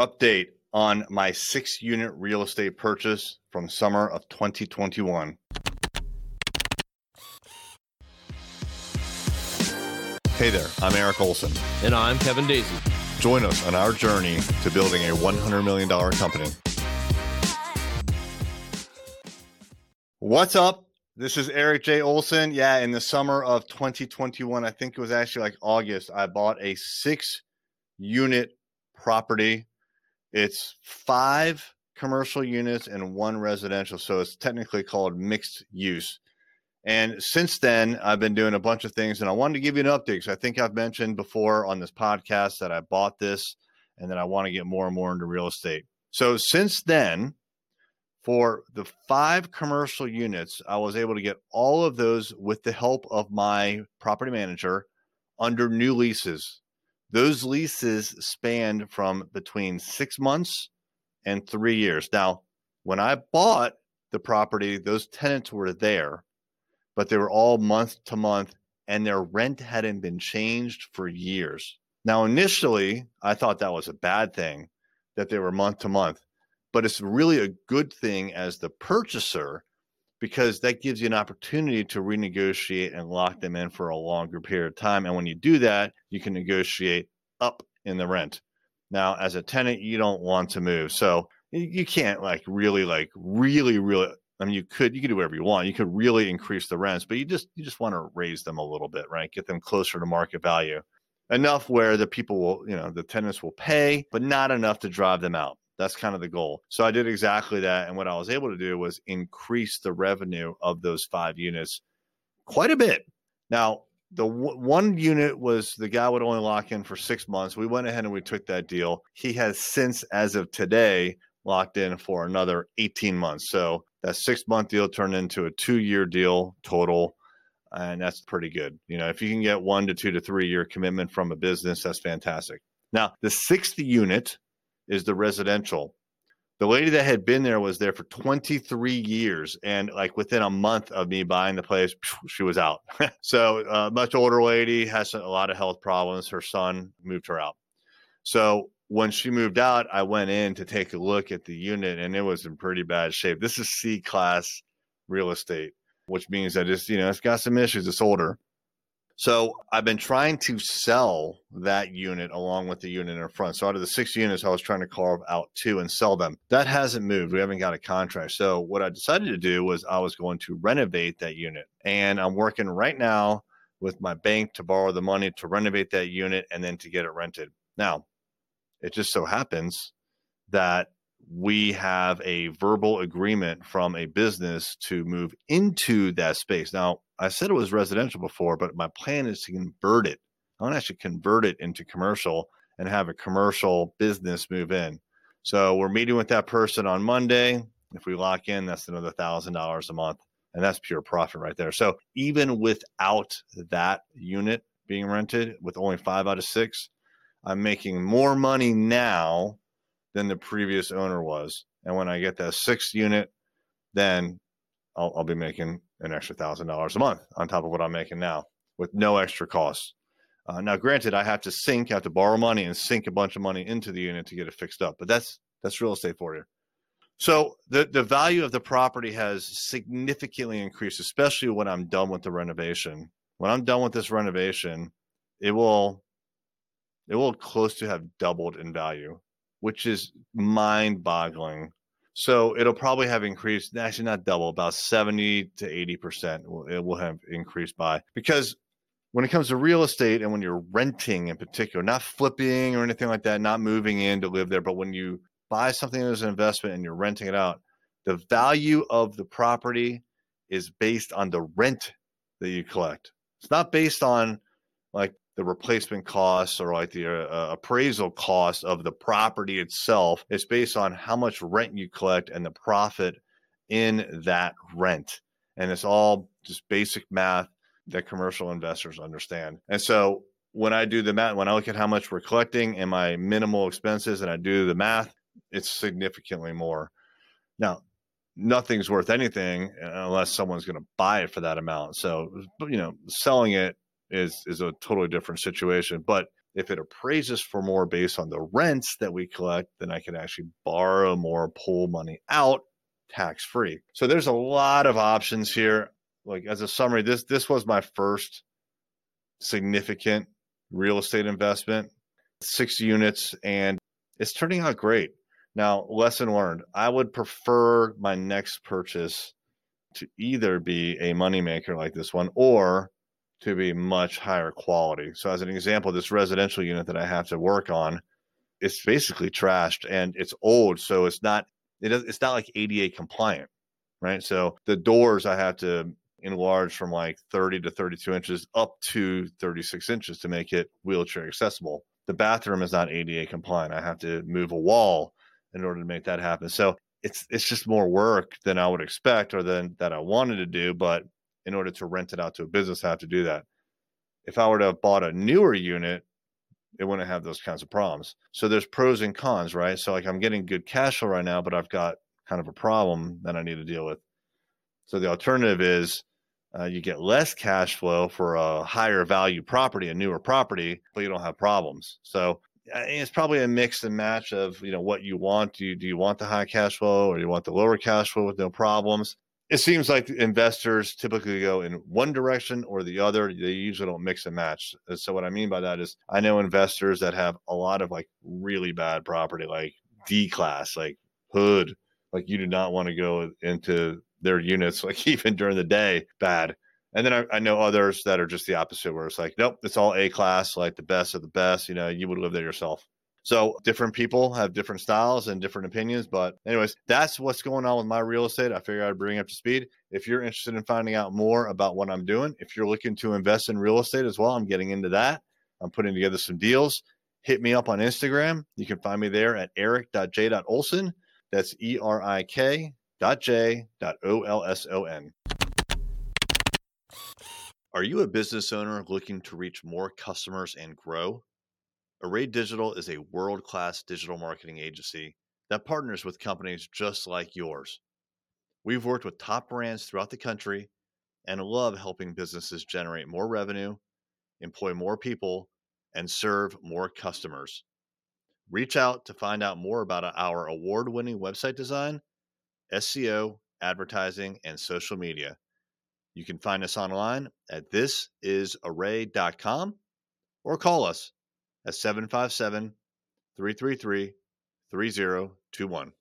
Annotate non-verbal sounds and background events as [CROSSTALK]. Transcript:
Update on my six unit real estate purchase from summer of 2021. Hey there, I'm Erik Olson. And I'm Kevin Daisy. Join us on our journey to building a $100 million company. What's up? This is Erik J. Olson. Yeah, in the summer of 2021, I think it was actually like August, I bought a six unit property. It's five commercial units and one residential. So it's technically called mixed use. And since then, I've been doing a bunch of things, and I wanted to give you an update because I think I've mentioned before on this podcast that I bought this and that I want to get more and more into real estate. So since then, for the five commercial units, I was able to get all of those with the help of my property manager under new leases. Those leases spanned from between six months and three years. Now, when I bought the property, those tenants were there but they were all month to month and their rent hadn't been changed for years. Now, initially, I thought that was a bad thing that they were month to month, but it's really a good thing as the purchaser because that gives you an opportunity to renegotiate and lock them in for a longer period of time. And when you do that, you can negotiate up in the rent. Now, as a tenant, you don't want to move. So you can't like really, like really, really I mean, you could you could do whatever you want. You could really increase the rents, but you just you just want to raise them a little bit, right? Get them closer to market value, enough where the people will, you know, the tenants will pay, but not enough to drive them out. That's kind of the goal. So I did exactly that, and what I was able to do was increase the revenue of those five units quite a bit. Now, the w- one unit was the guy would only lock in for six months. We went ahead and we took that deal. He has since, as of today, locked in for another 18 months. So that six month deal turned into a two year deal total. And that's pretty good. You know, if you can get one to two to three year commitment from a business, that's fantastic. Now, the sixth unit is the residential. The lady that had been there was there for 23 years. And like within a month of me buying the place, she was out. [LAUGHS] so, uh, much older lady has a lot of health problems. Her son moved her out. So, when she moved out, I went in to take a look at the unit and it was in pretty bad shape. This is C class real estate, which means that it's, you know, it's got some issues. It's older. So I've been trying to sell that unit along with the unit in front. So out of the six units, I was trying to carve out two and sell them. That hasn't moved. We haven't got a contract. So what I decided to do was I was going to renovate that unit. And I'm working right now with my bank to borrow the money to renovate that unit and then to get it rented. Now, it just so happens that we have a verbal agreement from a business to move into that space. Now, I said it was residential before, but my plan is to convert it. I want to actually convert it into commercial and have a commercial business move in. So we're meeting with that person on Monday. If we lock in, that's another thousand dollars a month. And that's pure profit right there. So even without that unit being rented with only five out of six, I'm making more money now than the previous owner was. And when I get that sixth unit, then I'll, I'll be making an extra thousand dollars a month on top of what I'm making now with no extra costs. Uh, now, granted, I have to sink, I have to borrow money and sink a bunch of money into the unit to get it fixed up, but that's that's real estate for you. So the the value of the property has significantly increased, especially when I'm done with the renovation. When I'm done with this renovation, it will it will close to have doubled in value, which is mind boggling. So it'll probably have increased, actually not double, about 70 to 80% it will have increased by. Because when it comes to real estate and when you're renting in particular, not flipping or anything like that, not moving in to live there, but when you buy something as an investment and you're renting it out, the value of the property is based on the rent that you collect. It's not based on like the replacement costs or like the uh, uh, appraisal cost of the property itself. It's based on how much rent you collect and the profit in that rent. And it's all just basic math that commercial investors understand. And so when I do the math, when I look at how much we're collecting and my minimal expenses and I do the math, it's significantly more. Now, nothing's worth anything unless someone's going to buy it for that amount. So, you know, selling it is is a totally different situation. But if it appraises for more based on the rents that we collect, then I can actually borrow more, pull money out tax free. So there's a lot of options here. Like as a summary, this this was my first significant real estate investment, six units, and it's turning out great. Now, lesson learned, I would prefer my next purchase to either be a moneymaker like this one or to be much higher quality. So, as an example, this residential unit that I have to work on, it's basically trashed and it's old, so it's not it it's not like ADA compliant, right? So the doors I have to enlarge from like 30 to 32 inches up to 36 inches to make it wheelchair accessible. The bathroom is not ADA compliant. I have to move a wall in order to make that happen. So it's it's just more work than I would expect or than that I wanted to do, but in order to rent it out to a business, I have to do that. If I were to have bought a newer unit, it wouldn't have those kinds of problems. So there's pros and cons, right? So like I'm getting good cash flow right now, but I've got kind of a problem that I need to deal with. So the alternative is uh, you get less cash flow for a higher value property, a newer property, but you don't have problems. So it's probably a mix and match of you know what you want. Do you do you want the high cash flow or you want the lower cash flow with no problems? It seems like investors typically go in one direction or the other. They usually don't mix and match. Uh, so what I mean by that is I know investors that have a lot of like really bad property, like D class, like hood, like you do not want to go into their units, [LAUGHS] like even during the day, bad. And then I, I, know others that are just the opposite, where it's like, nope, it's all A class, like the best of the best. You know, you would live there yourself. So different people have different styles and different opinions. But, anyways, that's what's going on with my real estate. I figured I'd bring up to speed. If you're interested in finding out more about what I'm doing, if you're looking to invest in real estate as well, I'm getting into that. I'm putting together some deals. Hit me up on Instagram. You can find me there at erik.j.olson. That's E R I K dot J dot O L S O N. Are you a business owner looking to reach more customers and grow? Array Digital is a world class digital marketing agency that partners with companies just like yours. We've worked with top brands throughout the country and love helping businesses generate more revenue, employ more people, and serve more customers. Reach out to find out more about our award winning website design, SEO, advertising, and social media. You can find us online at thisisarray.com or call us at 757 333 3021.